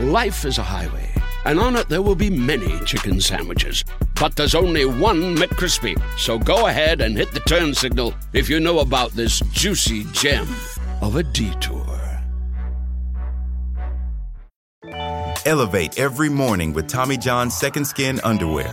Life is a highway, and on it there will be many chicken sandwiches. But there's only one McCrispy. So go ahead and hit the turn signal if you know about this juicy gem of a detour. Elevate every morning with Tommy John's Second Skin Underwear.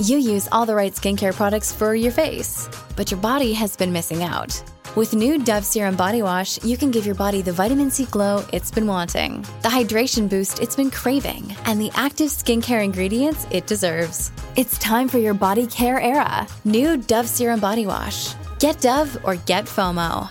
You use all the right skincare products for your face, but your body has been missing out. With new Dove Serum Body Wash, you can give your body the vitamin C glow it's been wanting, the hydration boost it's been craving, and the active skincare ingredients it deserves. It's time for your body care era. New Dove Serum Body Wash. Get Dove or get FOMO.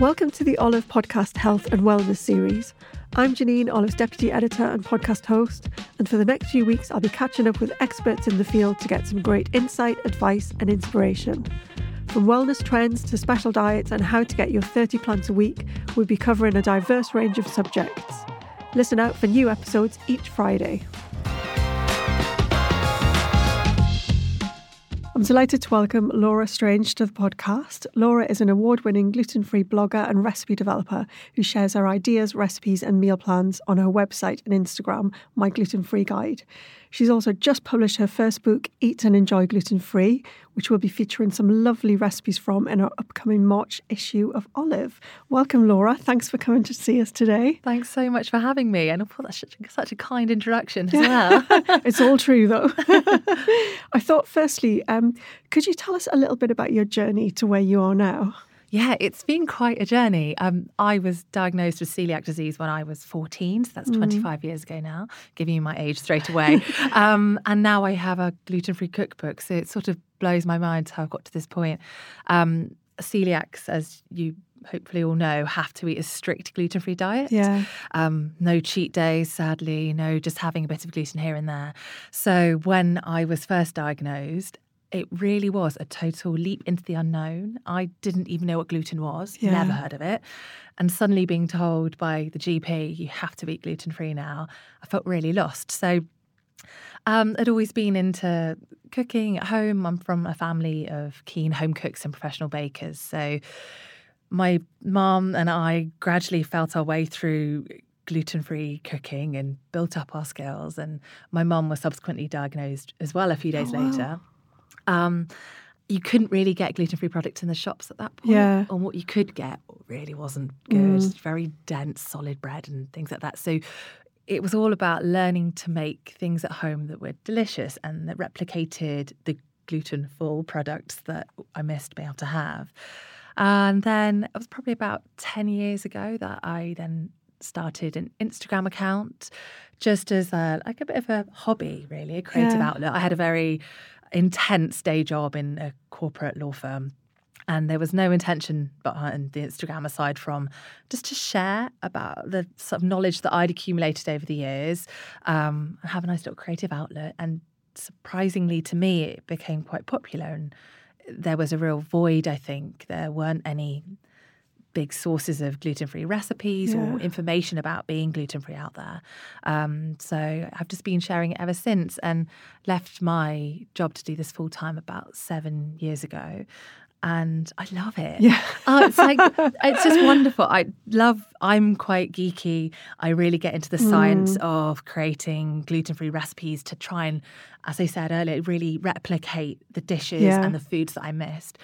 Welcome to the Olive Podcast Health and Wellness Series. I'm Janine, Olive's deputy editor and podcast host, and for the next few weeks, I'll be catching up with experts in the field to get some great insight, advice, and inspiration. From wellness trends to special diets and how to get your 30 plants a week, we'll be covering a diverse range of subjects. Listen out for new episodes each Friday. I'm delighted to welcome Laura Strange to the podcast. Laura is an award winning gluten free blogger and recipe developer who shares her ideas, recipes, and meal plans on her website and Instagram, My Gluten Free Guide. She's also just published her first book, Eat and Enjoy Gluten Free, which we'll be featuring some lovely recipes from in our upcoming March issue of Olive. Welcome, Laura. Thanks for coming to see us today. Thanks so much for having me. And I thought that's such a, such a kind introduction as well. it's all true, though. I thought, firstly, um, could you tell us a little bit about your journey to where you are now? Yeah, it's been quite a journey. Um, I was diagnosed with celiac disease when I was 14, so that's mm. 25 years ago now, giving you my age straight away. um, and now I have a gluten free cookbook, so it sort of blows my mind how I've got to this point. Um, celiacs, as you hopefully all know, have to eat a strict gluten free diet. Yeah. Um, no cheat days, sadly, no just having a bit of gluten here and there. So when I was first diagnosed, it really was a total leap into the unknown. I didn't even know what gluten was, yeah. never heard of it. And suddenly being told by the GP, you have to eat gluten free now, I felt really lost. So um, I'd always been into cooking at home. I'm from a family of keen home cooks and professional bakers. So my mom and I gradually felt our way through gluten free cooking and built up our skills. And my mom was subsequently diagnosed as well a few days oh, wow. later. Um, you couldn't really get gluten free products in the shops at that point. Yeah. And what you could get really wasn't good. Mm. Very dense, solid bread and things like that. So it was all about learning to make things at home that were delicious and that replicated the gluten full products that I missed being able to have. And then it was probably about 10 years ago that I then started an Instagram account just as a, like a bit of a hobby, really, a creative yeah. outlet. I had a very intense day job in a corporate law firm. And there was no intention behind the Instagram aside from just to share about the sort of knowledge that I'd accumulated over the years, um, have a nice little creative outlet. And surprisingly to me, it became quite popular. And there was a real void, I think. There weren't any big sources of gluten free recipes yeah. or information about being gluten free out there. Um, so I've just been sharing it ever since and left my job to do this full time about seven years ago. And I love it. Yeah. oh, it's like, it's just wonderful. I love, I'm quite geeky. I really get into the science mm. of creating gluten free recipes to try and, as I said earlier, really replicate the dishes yeah. and the foods that I missed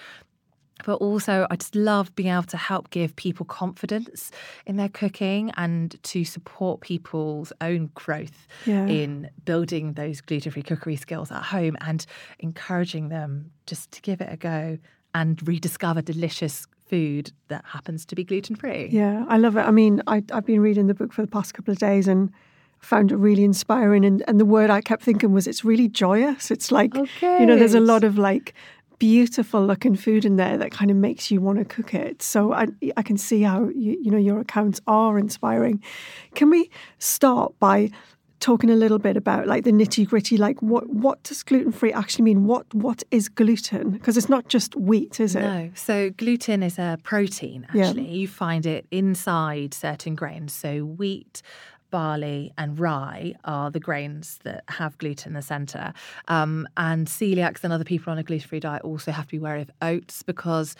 but also I just love being able to help give people confidence in their cooking and to support people's own growth Yeah. in building those gluten free cookery skills at home and encouraging them just to give it a go and rediscover delicious food that happens to be gluten free. Yeah, I love it. I mean, I, I've been reading the book for the past couple of days and found it really inspiring. And, and the word I kept thinking was it's really joyous. It's like, oh, you know, there's a lot of like beautiful looking food in there that kind of makes you want to cook it. So I, I can see how, you, you know, your accounts are inspiring. Can we start by talking a little bit about like the nitty gritty like what what does gluten free actually mean what what is gluten because it's not just wheat is it No. So gluten is a protein, Yeah. actually. You find it inside certain grains. So wheat, barley, and rye are the grains that have gluten in the centre. Um, and celiacs and other people on a gluten free diet also have to be wary of oats because.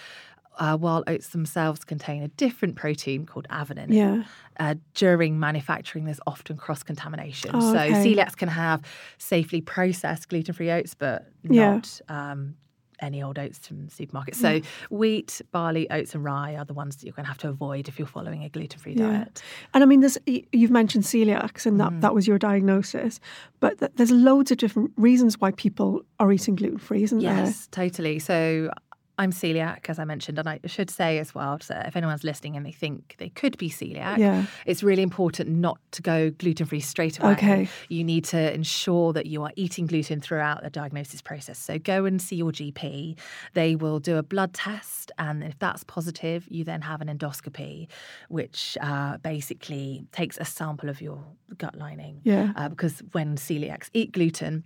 Uh, while oats themselves contain a different protein called avenin, Yeah. uh, during manufacturing, there's often cross contamination. Oh, so okay. celiacs can have safely processed gluten free oats, but Yeah. not um, any old oats from supermarkets. So mm. wheat, barley, oats, and rye are the ones that you're going to have to avoid if you're following a gluten free Yeah. diet. And I mean, there's, you've mentioned celiacs, and that, mm. that was your diagnosis. But th- there's loads of different reasons why people are eating gluten free, isn't there? Yes, totally. So I'm celiac, as I mentioned, and I should say as well that if anyone's listening and they think they could be celiac, Yeah. it's really important not to go gluten free straight away. Okay. You need to ensure that you are eating gluten throughout the diagnosis process. So go and see your GP. They will do a blood test, and if that's positive, you then have an endoscopy, which uh, basically takes a sample of your gut lining. Yeah. Uh, because when celiacs eat gluten,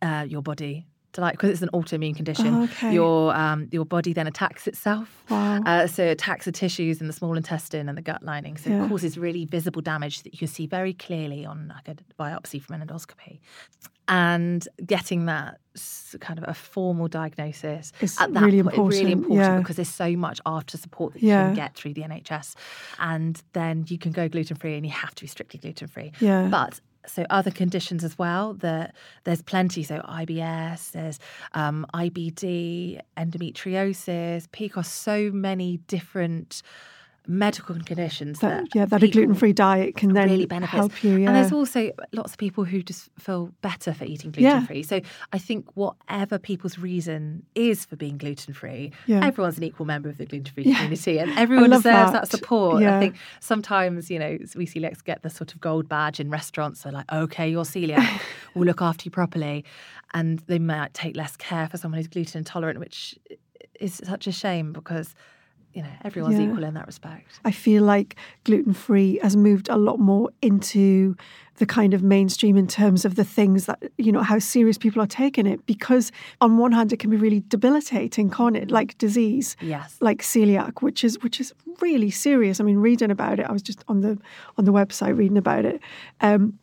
uh, your body like because it's an autoimmune condition Oh, okay. your um, your body then attacks itself Wow. uh, so it attacks the tissues in the small intestine and the gut lining so Yeah. it causes really visible damage that you can see very clearly on like a biopsy from an endoscopy and getting that kind of a formal diagnosis It's at that really point is really important, important yeah. because there's so much after support that you Yeah. can get through the NHS and then you can go gluten free and you have to be strictly gluten free Yeah. but so other conditions as well that there's plenty. So ibs there's um, ibd endometriosis pcos so many different medical conditions That, that yeah, that a gluten free diet can then really benefits. help you. Yeah. And there's also lots of people who just feel better for eating gluten free. So I think whatever people's reason is for being gluten free, Yeah. everyone's an equal member of the gluten free Yeah. community and everyone deserves that. that, support. Yeah. I think sometimes, you know, we celiacs get the sort of gold badge in restaurants. They're like, okay, you're celiac, we'll look after you properly. And they might take less care for someone who's gluten intolerant, which is such a shame because, you know, everyone's Yeah. equal in that respect. I feel like gluten free has moved a lot more into the kind of mainstream in terms of the things that, you know, how serious people are taking it. Because on one hand, it can be really debilitating, can't it? Like disease. Yes. Like celiac, which is which is really serious. I mean, reading about it, I was just on the on the website reading about it. Um,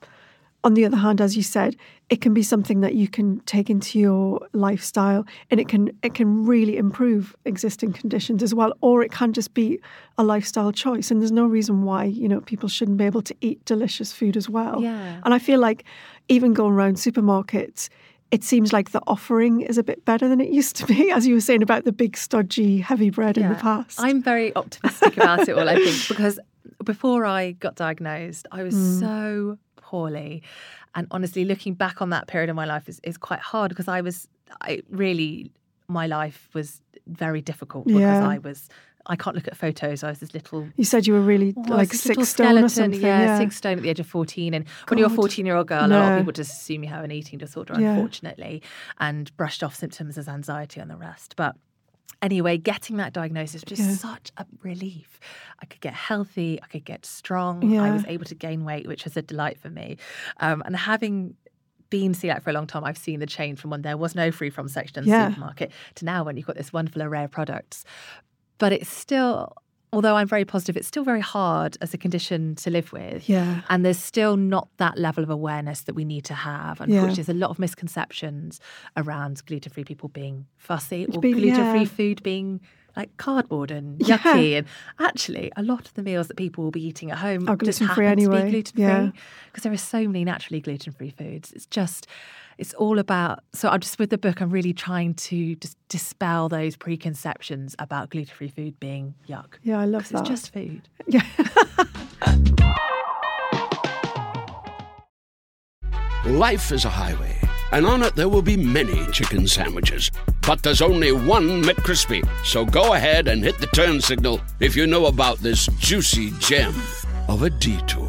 on the other hand, as you said, it can be something that you can take into your lifestyle, and it can it can really improve existing conditions as well. Or it can just be a lifestyle choice, and there's no reason why you know people shouldn't be able to eat delicious food as well. Yeah. And I feel like even going around supermarkets. It seems like the offering is a bit better than it used to be, as you were saying about the big, stodgy, heavy bread in the past. I'm very optimistic about it all, I think, because before I got diagnosed, I was Hmm. so poorly. And honestly, looking back on that period of my life is, is quite hard because I was, I really, my life was very difficult because Yeah. I was, I can't look at photos. I was this little you said you were really Oh, like six stone skeleton, or something. Yeah, six stone at the age of 14. And when you're a 14 year old girl, a lot of people just assume you have an eating disorder, Yeah. unfortunately, and brushed off symptoms as anxiety and the rest. But anyway, getting that diagnosis was just Yeah. such a relief. I could get healthy, I could get strong, I was able to gain weight, which was a delight for me. Um, and having been celiac for a long time, I've seen the change from when there was no free from section in the Yeah. supermarket to now when you've got this wonderful array of products. But it's still, although I'm very positive, it's still very hard as a condition to live with. Yeah. And there's still not that level of awareness that we need to have. Yeah. Unfortunately, there's a lot of misconceptions around gluten free people being fussy or gluten free yeah. food being like cardboard and Yeah. yucky. And actually, a lot of the meals that people will be eating at home Are gluten-free anyway. be gluten free Yeah. because there are so many naturally gluten free foods. It's just. It's all about. So I'm just with the book. I'm really trying to just dispel those preconceptions about gluten-free food being yuck. Yeah, I love that. It's just food. Yeah. Life is a highway, and on it there will be many chicken sandwiches. But there's only one McCrispy. So go ahead and hit the turn signal if you know about this juicy gem of a detour.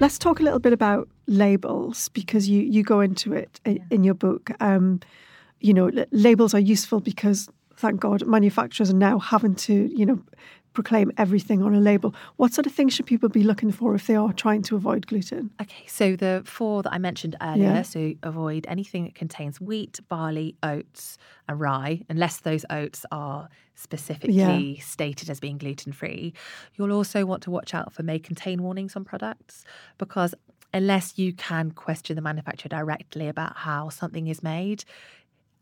Let's talk a little bit about labels because you, you go into it in, in your book. Um, you know, labels are useful because, thank God, manufacturers are now having to, you know, proclaim everything on a label. What sort of things should people be looking for if they are trying to avoid gluten? Okay, so the four that I mentioned earlier, Yeah. so avoid anything that contains wheat, barley, oats, and rye, unless those oats are specifically stated as being gluten free. You'll also want to watch out for may contain warnings on products because unless you can question the manufacturer directly about how something is made,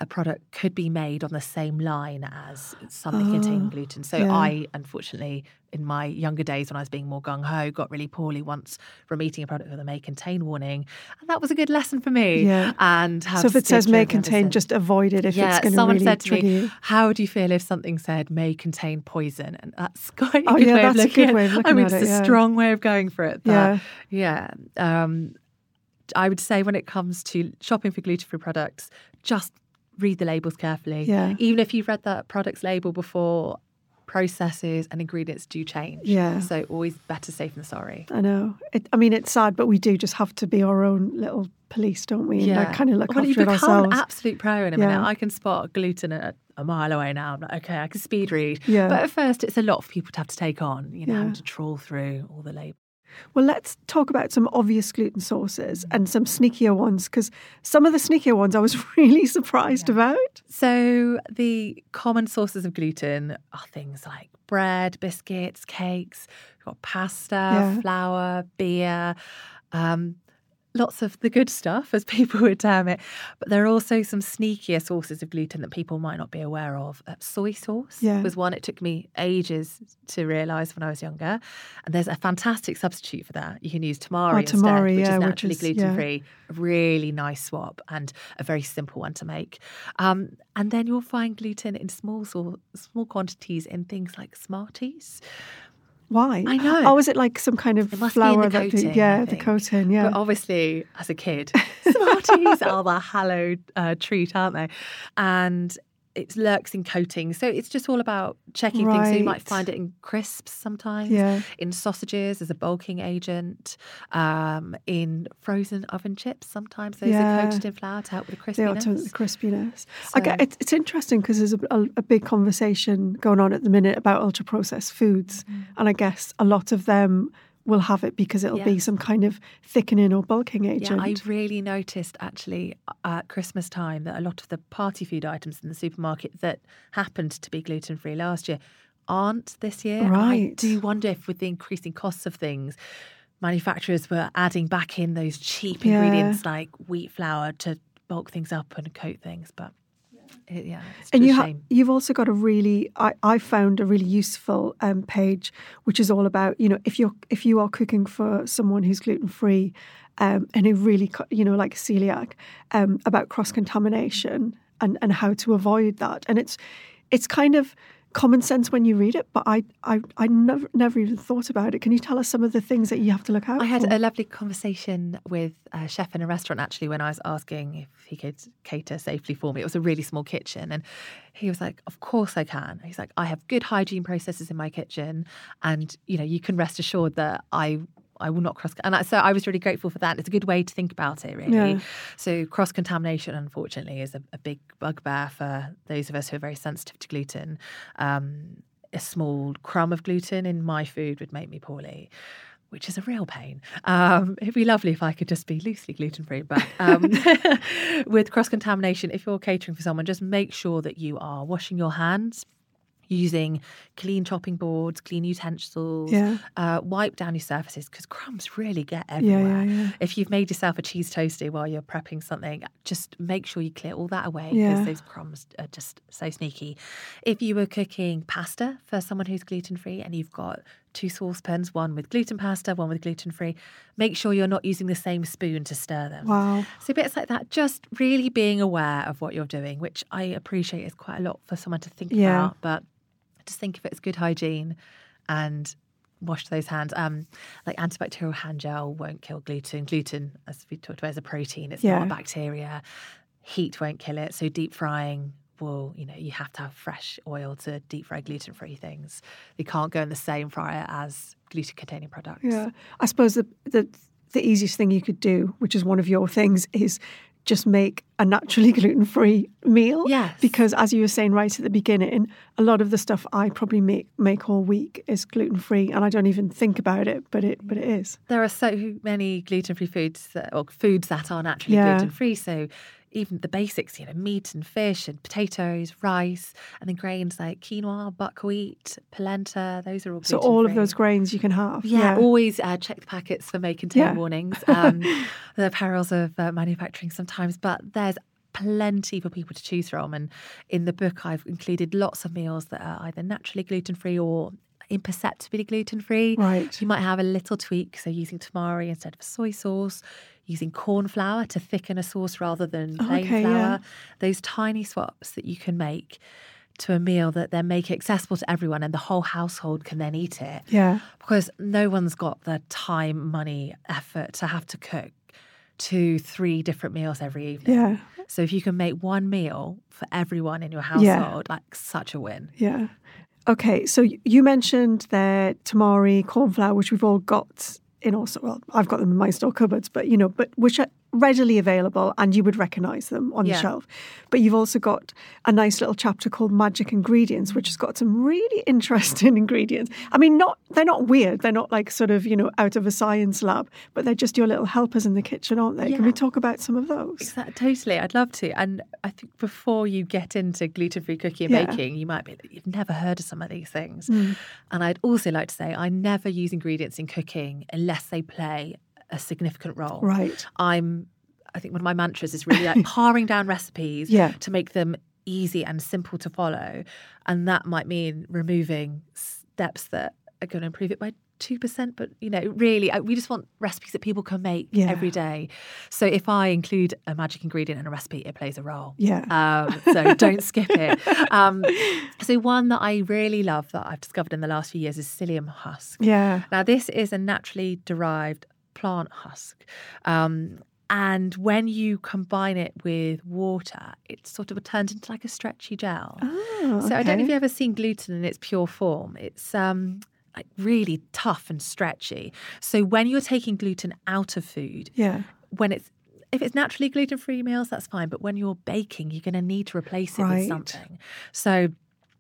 a product could be made on the same line as something containing gluten. So yeah. I, unfortunately, in my younger days when I was being more gung ho, got really poorly once from eating a product with a may contain warning, and that was a good lesson for me. Yeah. And have so if it says may clear of it ever contain, just avoid it if yeah, it's going to someone really said to trigger me, "How would you feel if something said may contain poison?" And that's quite a Oh, good yeah, way of that's a looking good at way of I mean, at it's it, a yeah. strong way of going for it. Yeah. Yeah. Um, I would say when it comes to shopping for gluten-free products, just read the labels carefully. Yeah. Even if you've read that product's label before, processes and ingredients do change. Yeah. So always better safe than sorry. I know. It, I mean, it's sad, but we do just have to be our own little police, don't we? And like, kind of look well, you after it become ourselves. an absolute pro in a minute. Yeah. I can spot gluten at a mile away now. I'm like, okay, I can speed read. Yeah. But at first, it's a lot for people to have to take on. You know, Yeah. having to trawl through all the labels. Well, let's talk about some obvious gluten sources and some sneakier ones because some of the sneakier ones I was really surprised about. So the common sources of gluten are things like bread, biscuits, cakes. Got pasta, Yeah. flour, beer. Um, Lots of the good stuff, as people would term it. But there are also some sneakier sources of gluten that people might not be aware of. Uh, soy sauce Yeah. was one it took me ages to realise when I was younger. And there's a fantastic substitute for that. You can use tamari Oh, instead, tamari, which yeah, is naturally yeah. gluten free. A really nice swap and a very simple one to make. Um, and then you'll find gluten in small small quantities in things like Smarties. Why? I know. Oh, is it like some kind of It must be in the that? coating, yeah, the coating. Yeah. But obviously, as a kid, Smarties are the hallowed uh, treat, aren't they? And it lurks in coatings. So it's just all about checking things. So you might find it in crisps sometimes, Yeah. in sausages as a bulking agent, um, in frozen oven chips sometimes. Those Yeah. are coated in flour to help with the They crispiness. the crispiness. I get, So- it's, it's interesting because there's a, a, a big conversation going on at the minute about ultra processed foods, and I guess a lot of them will have it because it'll Yeah. be some kind of thickening or bulking agent. Yeah, I really noticed actually at Christmas time that a lot of the party food items in the supermarket that happened to be gluten free last year aren't this year. And I Right. do wonder if with the increasing costs of things, manufacturers were adding back in those cheap Yeah. ingredients like wheat flour to bulk things up and coat things. But It, yeah, it's and you ha- you've also got a really I, I found a really useful um, page which is all about you know if you're if you are cooking for someone who's gluten free um, and who really you know like celiac um, about cross contamination and and how to avoid that. And it's it's kind of common sense when you read it but I I, I never never even thought about it can you tell us some of the things that you have to look out I had for? a lovely conversation with a chef in a restaurant actually when I was asking if he could cater safely for me. It was a really small kitchen, and he was like, "Of course I can." He's like, "I have good hygiene processes in my kitchen, and you know you can rest assured that I." I will not cross, and I, so I was really grateful for that. It's a good way to think about it, really. Yeah. So cross contamination, unfortunately, is a, a big bugbear for those of us who are very sensitive to gluten. Um, a small crumb of gluten in my food would make me poorly which is a real pain. Um, it'd be lovely if I could just be loosely gluten free, but um, with cross contamination, if you're catering for someone, just make sure that you are washing your hands. Using clean chopping boards, clean utensils, Yeah. uh, wipe down your surfaces because crumbs really get yeah, everywhere. yeah. If you've made yourself a cheese toasty while you're prepping something, just make sure you clear all that away Yeah. because those crumbs are just so sneaky. If you were cooking pasta for someone who's gluten free and you've got two saucepans, one with gluten pasta, one with gluten free, make sure you're not using the same spoon to stir them. wow So bits like that, just really being aware of what you're doing, which I appreciate is quite a lot for someone to think Yeah. about, but just think of it as good hygiene and wash those hands. Um, like antibacterial hand gel won't kill gluten. Gluten, as we talked about, is a protein. It's Yeah. not a bacteria. Heat won't kill it. So deep frying will, you know, you have to have fresh oil to deep fry gluten free things. They can't go in the same fryer as gluten containing products. Yeah, I suppose the, the the easiest thing you could do, which is one of your things, is just make a naturally gluten free meal. Yes. Because as you were saying right at the beginning, a lot of the stuff I probably make make all week is gluten free, and I don't even think about it, but it but it is. There are so many gluten free foods that, or foods that are naturally Yeah. gluten free. So even the basics, you know, meat and fish and potatoes, rice, and then grains like quinoa, buckwheat, polenta. Those are all So all of those grains you can have. Yeah, always uh, check the packets for may contain Yeah. warnings. Um, the perils of uh, manufacturing sometimes, but there's plenty for people to choose from. And in the book, I've included lots of meals that are either naturally gluten free or imperceptibly gluten free. Right. You might have a little tweak, so using tamari instead of soy sauce, using corn flour to thicken a sauce rather than oh, plain Okay, flour. yeah. Those tiny swaps that you can make to a meal that then make it accessible to everyone and the whole household can then eat it Yeah. because no one's got the time, money, effort to have to cook two, three different meals every evening. Yeah. So if you can make one meal for everyone in your Yeah. household, like such a win. Yeah. Okay, so you mentioned the tamari, corn flour, which we've all got in also. Well, I've got them in my store cupboards, but you know, but which are readily available and you would recognise them on Yeah. the shelf. But you've also got a nice little chapter called Magic Ingredients, which has got some really interesting ingredients. I mean, not they're not weird. They're not like sort of you know out of a science lab, but they're just your little helpers in the kitchen, aren't they? Can we talk about some of those? Exactly, totally. I'd love to. And I think before you get into gluten free cooking and Yeah. baking, you might be you've never heard of some of these things. Mm. And I'd also like to say, I never use ingredients in cooking unless they play a significant role. Right. I'm, I think one of my mantras is really like paring down recipes Yeah. to make them easy and simple to follow. And that might mean removing steps that are going to improve it by 2%. But, you know, really, I- we just want recipes that people can make Yeah. every day. So if I include a magic ingredient in a recipe, it plays a role. Yeah. Um, so don't skip it. Um, so one that I really love that I've discovered in the last few years is psyllium husk. Yeah. Now, this is a naturally derived plant husk. Um, and when you combine it with water, it sort of turns into like a stretchy gel. Oh, So I don't know if you've ever seen gluten in its pure form. It's um, like really tough and stretchy. So when you're taking gluten out of food, Yeah. when it's if it's naturally gluten free meals, that's fine. But when you're baking, you're going to need to replace it Right. with something. So,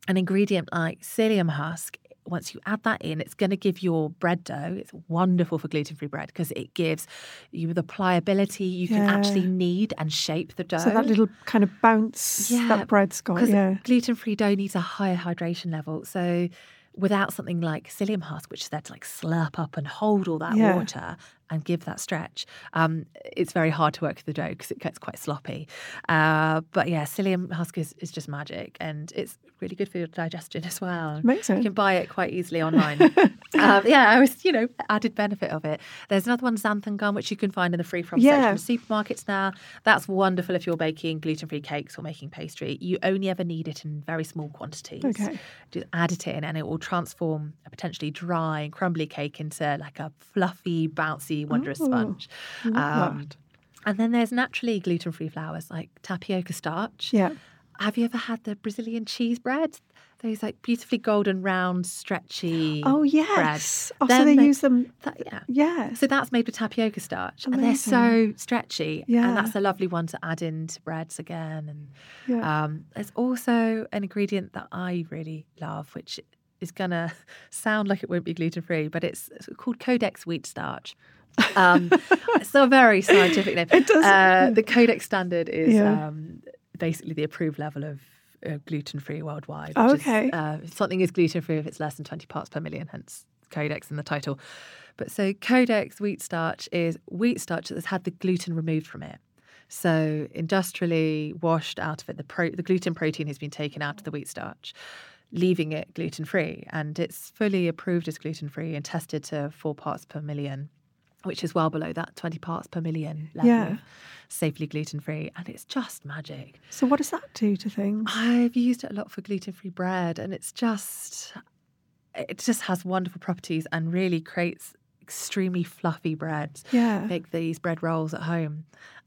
an ingredient like psyllium husk, once you add that in, it's going to give your bread dough. It's wonderful for gluten free bread because it gives you the pliability you can actually knead and shape the dough. So that little kind of bounce Yeah, that bread's got, because yeah. gluten free dough needs a higher hydration level. So without something like psyllium husk, which is there to like slurp up and hold all that Yeah. water, and give that stretch. Um, it's very hard to work the dough because it gets quite sloppy. Uh, but yeah, psyllium husk is, is just magic and it's really good for your digestion as well. Amazing. You can buy it quite easily online. um, yeah, I was, you know, added benefit of it. There's another one, xanthan gum, which you can find in the free from Yeah. section of supermarkets now. That's wonderful if you're baking gluten free cakes or making pastry. You only ever need it in very small quantities. Okay. Just add it in and it will transform a potentially dry and crumbly cake into like a fluffy, bouncy, wondrous Ooh, sponge. Um, and then there's naturally gluten free flours like tapioca starch. Yeah. Have you ever had the Brazilian cheese bread? Those like beautifully golden, round, stretchy. Oh bread. yes. Oh, so they they- use them. That- yeah. Yeah. So that's made with tapioca starch, and they're so stretchy. Yeah. And that's a lovely one to add into breads again. And Yeah. um, there's also an ingredient that I really love, which is gonna sound like it won't be gluten free, but it's, it's called Codex wheat starch. Um, a very scientific name. It does- Uh, the Codex standard is Yeah. um, basically the approved level of uh, gluten free worldwide. Oh, which is, okay. uh, something is gluten free if it's less than 20 parts per million, hence Codex in the title. But so Codex wheat starch is wheat starch that's had the gluten removed from it. So industrially washed out of it, the, pro- the gluten protein has been taken out of the wheat starch, leaving it gluten free. And it's fully approved as gluten free and tested to four parts per million, which is well below that 20 parts per million level Yeah. safely gluten free. And it's just magic. So what does that do to things? I've used it a lot for gluten free bread, and it's just, it just has wonderful properties and really creates extremely fluffy breads. Yeah. Make these bread rolls at home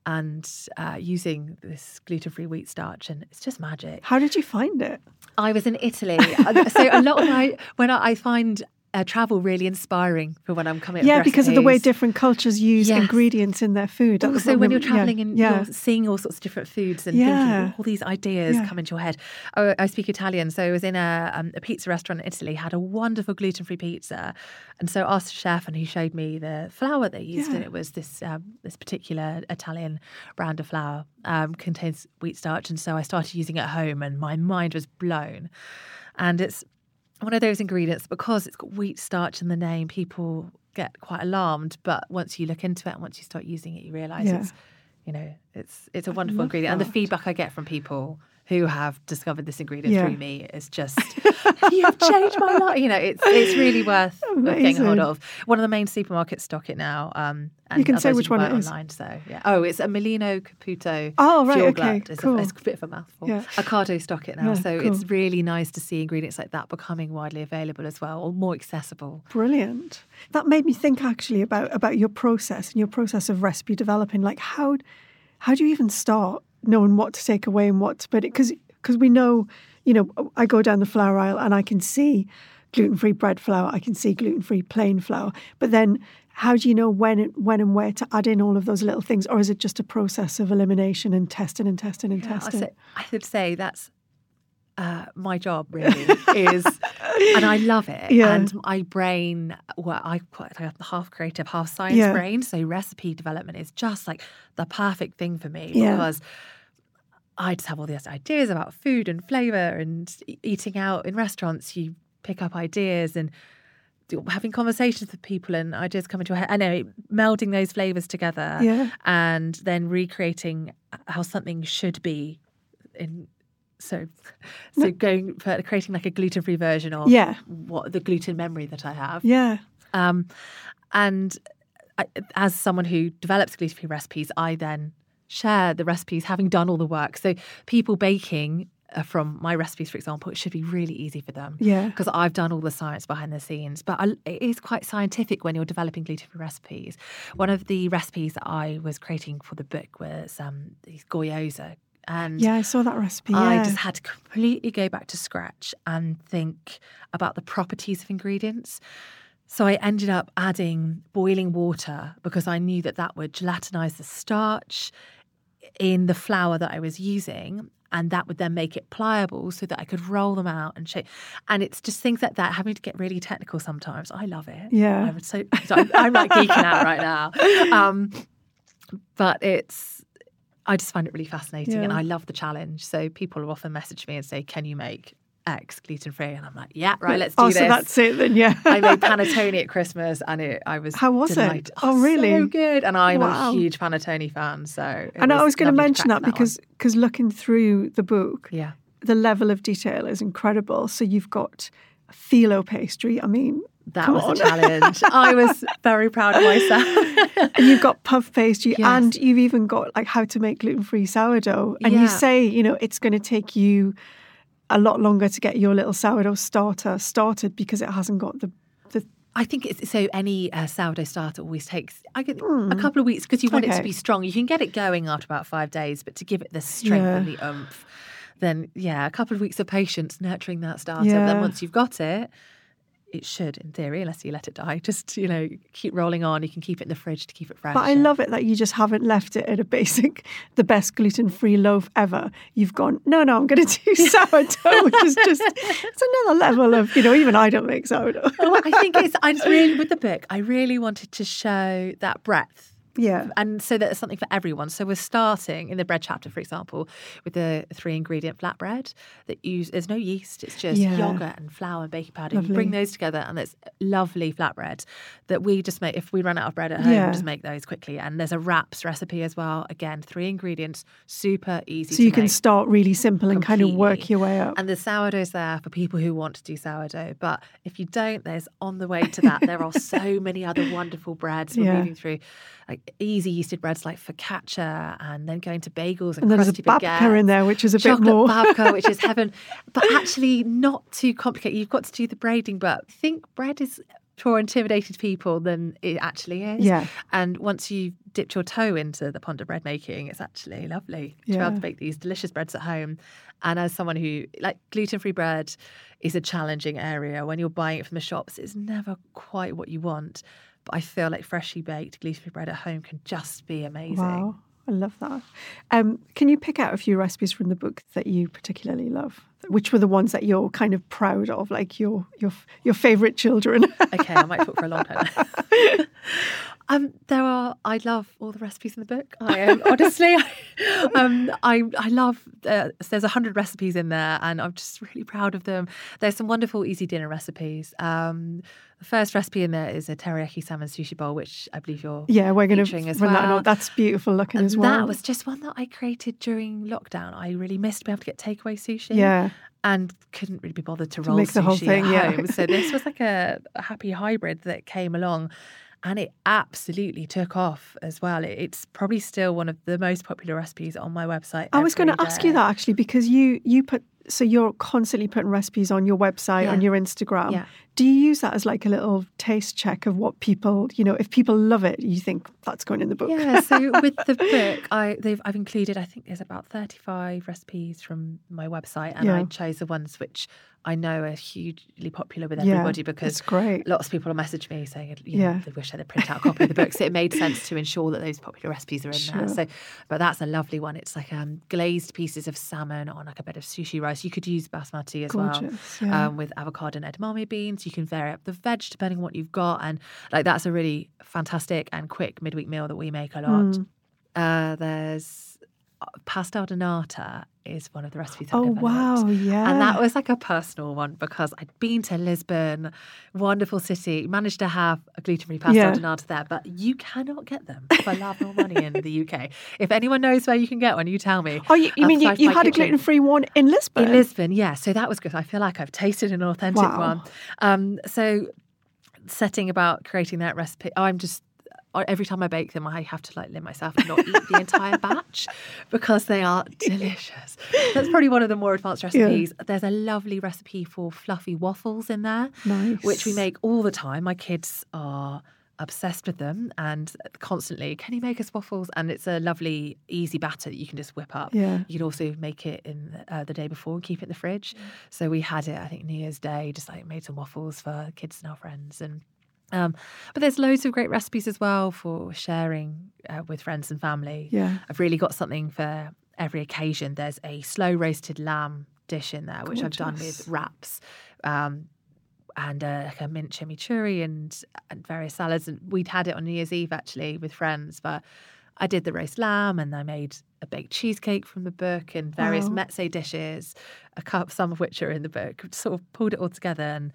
and uh, using this gluten free wheat starch, and it's just magic. How did you find it? I was in Italy, so a lot of my when I, I find uh, travel really inspiring for when I'm coming. Yeah, because of the way different cultures use Yes. ingredients in their food. That's Also, when you're yeah, traveling and yeah. you're seeing all sorts of different foods and Yeah. thinking all these ideas Yeah. come into your head. Oh, I speak Italian, so I was in a, um, a pizza restaurant in Italy, had a wonderful gluten-free pizza, and so I asked the chef, and he showed me the flour they used, and it was this um, this particular Italian brand of flour um, contains wheat starch, and so I started using it at home, and my mind was blown. And it's one of those ingredients because it's got wheat starch in the name, people get quite alarmed. But once you look into it and once you start using it, you realise Yeah. it's, you know, it's it's a wonderful ingredient. And the feedback I get from people who have discovered this ingredient Yeah. through me is just you have changed my life. You know, it's it's really worth getting hold of. One of the main supermarkets stock it now. Um, and You can say which can one it is. online. So yeah. Oh, it's a Molino Caputo. Oh, right, okay. It's, cool. a, it's a bit of a mouthful. Yeah. Ocado stock it now, Yeah, so it's really nice to see ingredients like that becoming widely available as well, or more accessible. Brilliant. That made me think actually about about your process and your process of recipe developing. Like how how do you even start knowing what to take away and what to put it? Because because we know, you know, I go down the flour aisle and I can see gluten free bread flour. I can see gluten free plain flour. But then how do you know when when and where to add in all of those little things, or is it just a process of elimination and testing and testing and Yeah, testing? I would say that's uh, my job really is, and I love it. Yeah. And my brain, well, I quite I have the half creative, half science Yeah. brain. So recipe development is just like the perfect thing for me Yeah. because. I just have all these ideas about food and flavor and eating out in restaurants. You pick up ideas and having conversations with people and ideas come into your head. I know melding those flavors together Yeah. and then recreating how something should be in so so going for creating like a gluten free version of Yeah. what the gluten memory that I have. yeah. Um, and I, as someone who develops gluten free recipes, I then share the recipes, having done all the work. So people baking uh, from my recipes, for example, it should be really easy for them. Yeah. Because I've done all the science behind the scenes, but I, it is quite scientific when you're developing gluten free recipes. One of the recipes that I was creating for the book was um, these gyoza. And Yeah, I saw that recipe. I yeah. just had to completely go back to scratch and think about the properties of ingredients. So I ended up adding boiling water because I knew that that would gelatinize the starch in the flour that I was using. And that would then make it pliable so that I could roll them out and shape. And it's just things like that, having to get really technical sometimes. I love it. Yeah. I would so, so I'm, I'm like geeking out right now. Um, but it's, I just find it really fascinating and I love the challenge. So people will often message me and say, Can you make X gluten free, and I'm like, yeah, right, let's do oh, this. so that's it then, yeah. I made panettone at Christmas, and it, I was How was it? delighted. Oh, really? So good, and I'm Wow. a huge panettone fan. So, and I was going to mention crack that because because looking through the book, yeah, the level of detail is incredible. So you've got phyllo pastry. I mean, that come was on. a challenge. I was very proud of myself. and you've got puff pastry, Yes. and you've even got like how to make gluten free sourdough. And you say, you know, it's going to take you a lot longer to get your little sourdough starter started because it hasn't got the the I think it's so. Any uh, sourdough starter always takes I get a couple of weeks because you want it Hmm. To be strong. You can get it going after about five days, but to give it the strength and the oomph, then yeah, a couple of weeks of patience nurturing that starter. Yeah. Then once you've got it, it should, in theory, unless you let it die, just you know keep rolling on. You can keep it in the fridge to keep it fresh. But I love it that you just haven't left it at a basic, the best gluten free loaf ever. You've gone, no, no, I'm going to do sourdough, which is just, it's another level of, you know, even I don't make sourdough. Well, I think it's. I just really with the book. I really wanted to show that breadth yeah. and so that it's something for everyone. So we're starting in the bread chapter, for example, with the three ingredient flatbread that use there's no yeast, it's just Yeah. yogurt and flour and baking powder. You bring those together and it's lovely flatbread that we just make if we run out of bread at home, Yeah. we just make those quickly. And there's a wraps recipe as well. Again, three ingredients, super easy So to you can start really simple and kind of work your way up. And the sourdough's there for people who want to do sourdough. But if you don't, there's on the way to that, there are so many other wonderful breads. We're Yeah. moving through like easy yeasted breads like focaccia and then going to bagels and, And there's a crusty babka baguettes. in there, which is a bit more. babka, which is heaven. But actually not too complicated. You've got to do the braiding, but I think bread is more intimidated people than it actually is. Yeah. And once you've dipped your toe into the pond of bread making, it's actually lovely to be able to bake these delicious breads at home. And as someone who like gluten free bread is a challenging area when you're buying it from the shops, it's never quite what you want. But I feel like freshly baked gluten free bread at home can just be amazing. Wow. I love that. Um, can you pick out a few recipes from the book that you particularly love? Which were the ones that you're kind of proud of, like your your your favorite children? Okay, I might talk for a long time. um, there are. I love all the recipes in the book. I am honestly. um, I I love. Uh, there's a hundred recipes in there, and I'm just really proud of them. There's some wonderful easy dinner recipes. Um, the first recipe in there is a teriyaki salmon sushi bowl, which I believe you're. yeah, we're going to run that. well. on. That's beautiful looking And as well. That was just one that I created during lockdown. I really missed being able to get takeaway sushi. yeah, And couldn't really be bothered to roll make the whole sushi thing, at yeah. home. So this was like a, a happy hybrid that came along. And it absolutely took off as well. It- It's probably still one of the most popular recipes on my website. I was going to ask you that actually because you you put so you're constantly putting recipes on your website on your Instagram. Yeah. Do you use that as like a little taste check of what people, you know, if people love it, you think that's going in the book? Yeah, so with the book, I they've I've included I think there's about 35 recipes from my website, and I chose the ones which I know are hugely popular with Yeah, everybody because it's great. lots of people will message me saying you know, Yeah. they wish they had a print out a copy of the book. So it made sense to ensure that those popular recipes are in Sure. there. So, but that's a lovely one. It's like um, glazed pieces of salmon on like a bed of sushi rice. You could use basmati as well yeah. um, with avocado and edamame beans. You can vary up the veg depending on what you've got, and like that's a really fantastic and quick midweek meal that we make a lot. Hmm. Uh, there's pastel de nata is one of the recipes. I've Oh, wow, yeah. And that was like a personal one because I'd been to Lisbon, wonderful city, managed to have a gluten-free pastel Yeah. de nata there, but you cannot get them for love nor money in the UK. If anyone knows where you can get one, you tell me. Oh, you, you mean you, you had a gluten free one in Lisbon? In Lisbon, yeah. So that was good. I feel like I've tasted an authentic Wow. one. Um, so setting about creating that recipe, I'm just every time I bake them, I have to like limit myself and not eat the entire batch because they are delicious. That's probably one of the more advanced Yeah. recipes. There's a lovely recipe for fluffy waffles in there, which we make all the time. My kids are obsessed with them and constantly can you make us waffles and it's a lovely easy batter that you can just whip up Yeah. you can also make it in uh, the day before and keep it in the fridge so we had it i think new year's day just like made some waffles for kids and our friends and um, but there's loads of great recipes as well for sharing uh, with friends and family Yeah. i've really got something for every occasion there's a slow roasted lamb dish in there which i've done with wraps um, and uh, like a mint chimichurri and, and various salads. And we'd had it on New Year's Eve actually with friends, but I did the roast lamb and I made a baked cheesecake from the book and various Wow. mezze dishes, a cup, some of which are in the book. Sort of pulled it all together and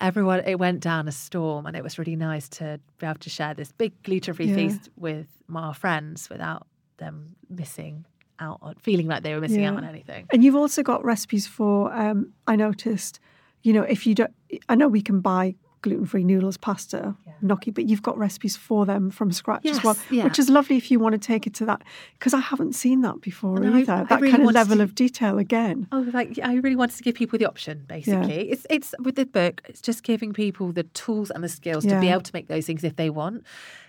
everyone, it went down a storm, and it was really nice to be able to share this big gluten-free Yeah. feast with my friends without them missing out on feeling like they were missing out on anything. And you've also got recipes for. Um, I noticed, you know, if you don't, I know we can buy gluten-free noodles, pasta, gnocchi, but you've got recipes for them from scratch as well, yeah. which is lovely if you want to take it to that. Because I haven't seen that before I- either. I that really kind of level to- of detail again. Oh, like I really wanted to give people the option. Basically, it's it's with the book. It's just giving people the tools and the skills to be able to make those things if they want.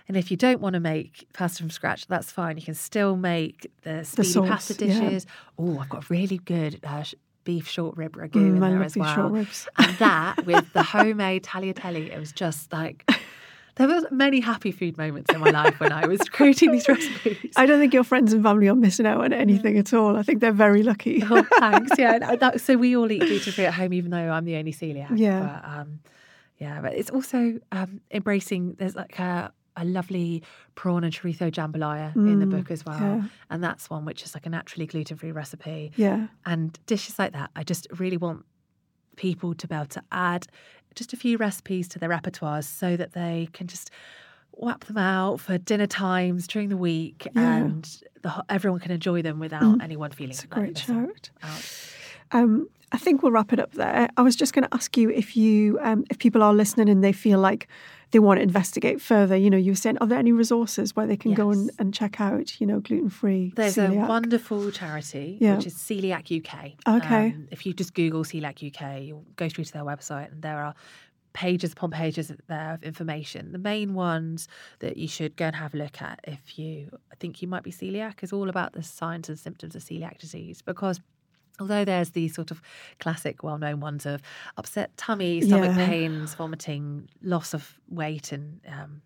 And if you don't want to make pasta from scratch, that's fine. You can still make the speedy sauce, pasta yeah. dishes. Oh, I've got really good uh, beef short rib ragu Mm, in I there as well. and that with the homemade tagliatelle, it was just like. There was many happy food moments in my life when I was creating these recipes. I don't think your friends and family are missing out on anything at all. I think they're very lucky. Oh, thanks. Yeah. that- so we all eat gluten free at home, even though I'm the only celiac. Yeah. But, um, yeah. But it's also um, embracing. There's like a, a lovely prawn and chorizo jambalaya in the book as well, Mm, yeah. and that's one which is like a naturally gluten free recipe. Yeah. And dishes like that, I just really want people to be able to add just a few recipes to their repertoires so that they can just whap them out for dinner times during the week Yeah. and the, everyone can enjoy them without anyone feeling It's a great shout. out. Um, I think we'll wrap it up there. I was just going to ask you if you, um, if people are listening and they feel like they want to investigate further. You know, you were saying, are there any resources where they can go and, and check out, you know, gluten free? There's a wonderful charity Yeah. which is Coeliac UK. Okay. Um, if you just Google Coeliac UK, you'll go through to their website, and there are pages upon pages there of information. The main ones that you should go and have a look at if you think you might be celiac is all about the signs and symptoms of celiac disease because. Although there's these sort of classic, well known ones of upset tummy, stomach Yeah. pains, vomiting, loss of weight, and um,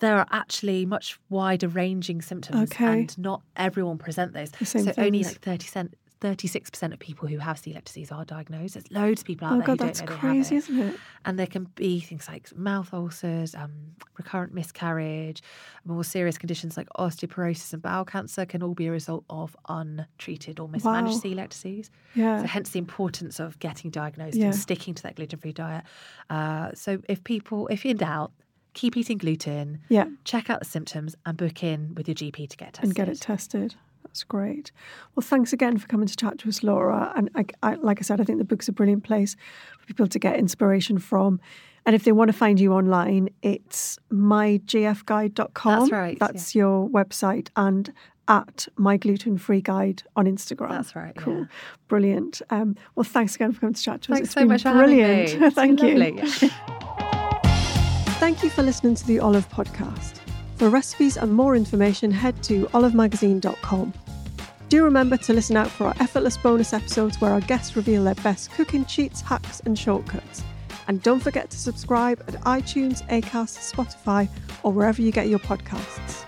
there are actually much wider ranging symptoms, Okay. and not everyone present those. The so only like 30 cent, 36% of people who have celiac disease are diagnosed. There's loads of people out Oh there God, who that's don't know crazy, they have it. isn't it? And there can be things like mouth ulcers, um, recurrent miscarriage, more serious conditions like osteoporosis and bowel cancer can all be a result of untreated or mismanaged Wow. celiac disease. Yeah. So hence the importance of getting diagnosed Yeah. and sticking to that gluten-free diet. Uh, so if people, if you're in doubt, keep eating gluten. Yeah. Check out the symptoms and book in with your GP to get tested. and get it tested. That's great. Well, thanks again for coming to chat to us, Laura. And I, I, like I said, I think the book's a brilliant place for people to get inspiration from. And if they want to find you online, it's mygfguide.com. That's right, That's your website and at my gluten free guide on Instagram. That's right, Cool. yeah. Brilliant. Um, well, thanks again for coming to chat to us. Thanks It's so been much brilliant. Thank you. Thank you for listening to the Olive Podcast. For recipes and more information, head to olivemagazine.com. Do remember to listen out for our effortless bonus episodes where our guests reveal their best cooking cheats, hacks, and shortcuts. And don't forget to subscribe at iTunes, Acast, Spotify, or wherever you get your podcasts.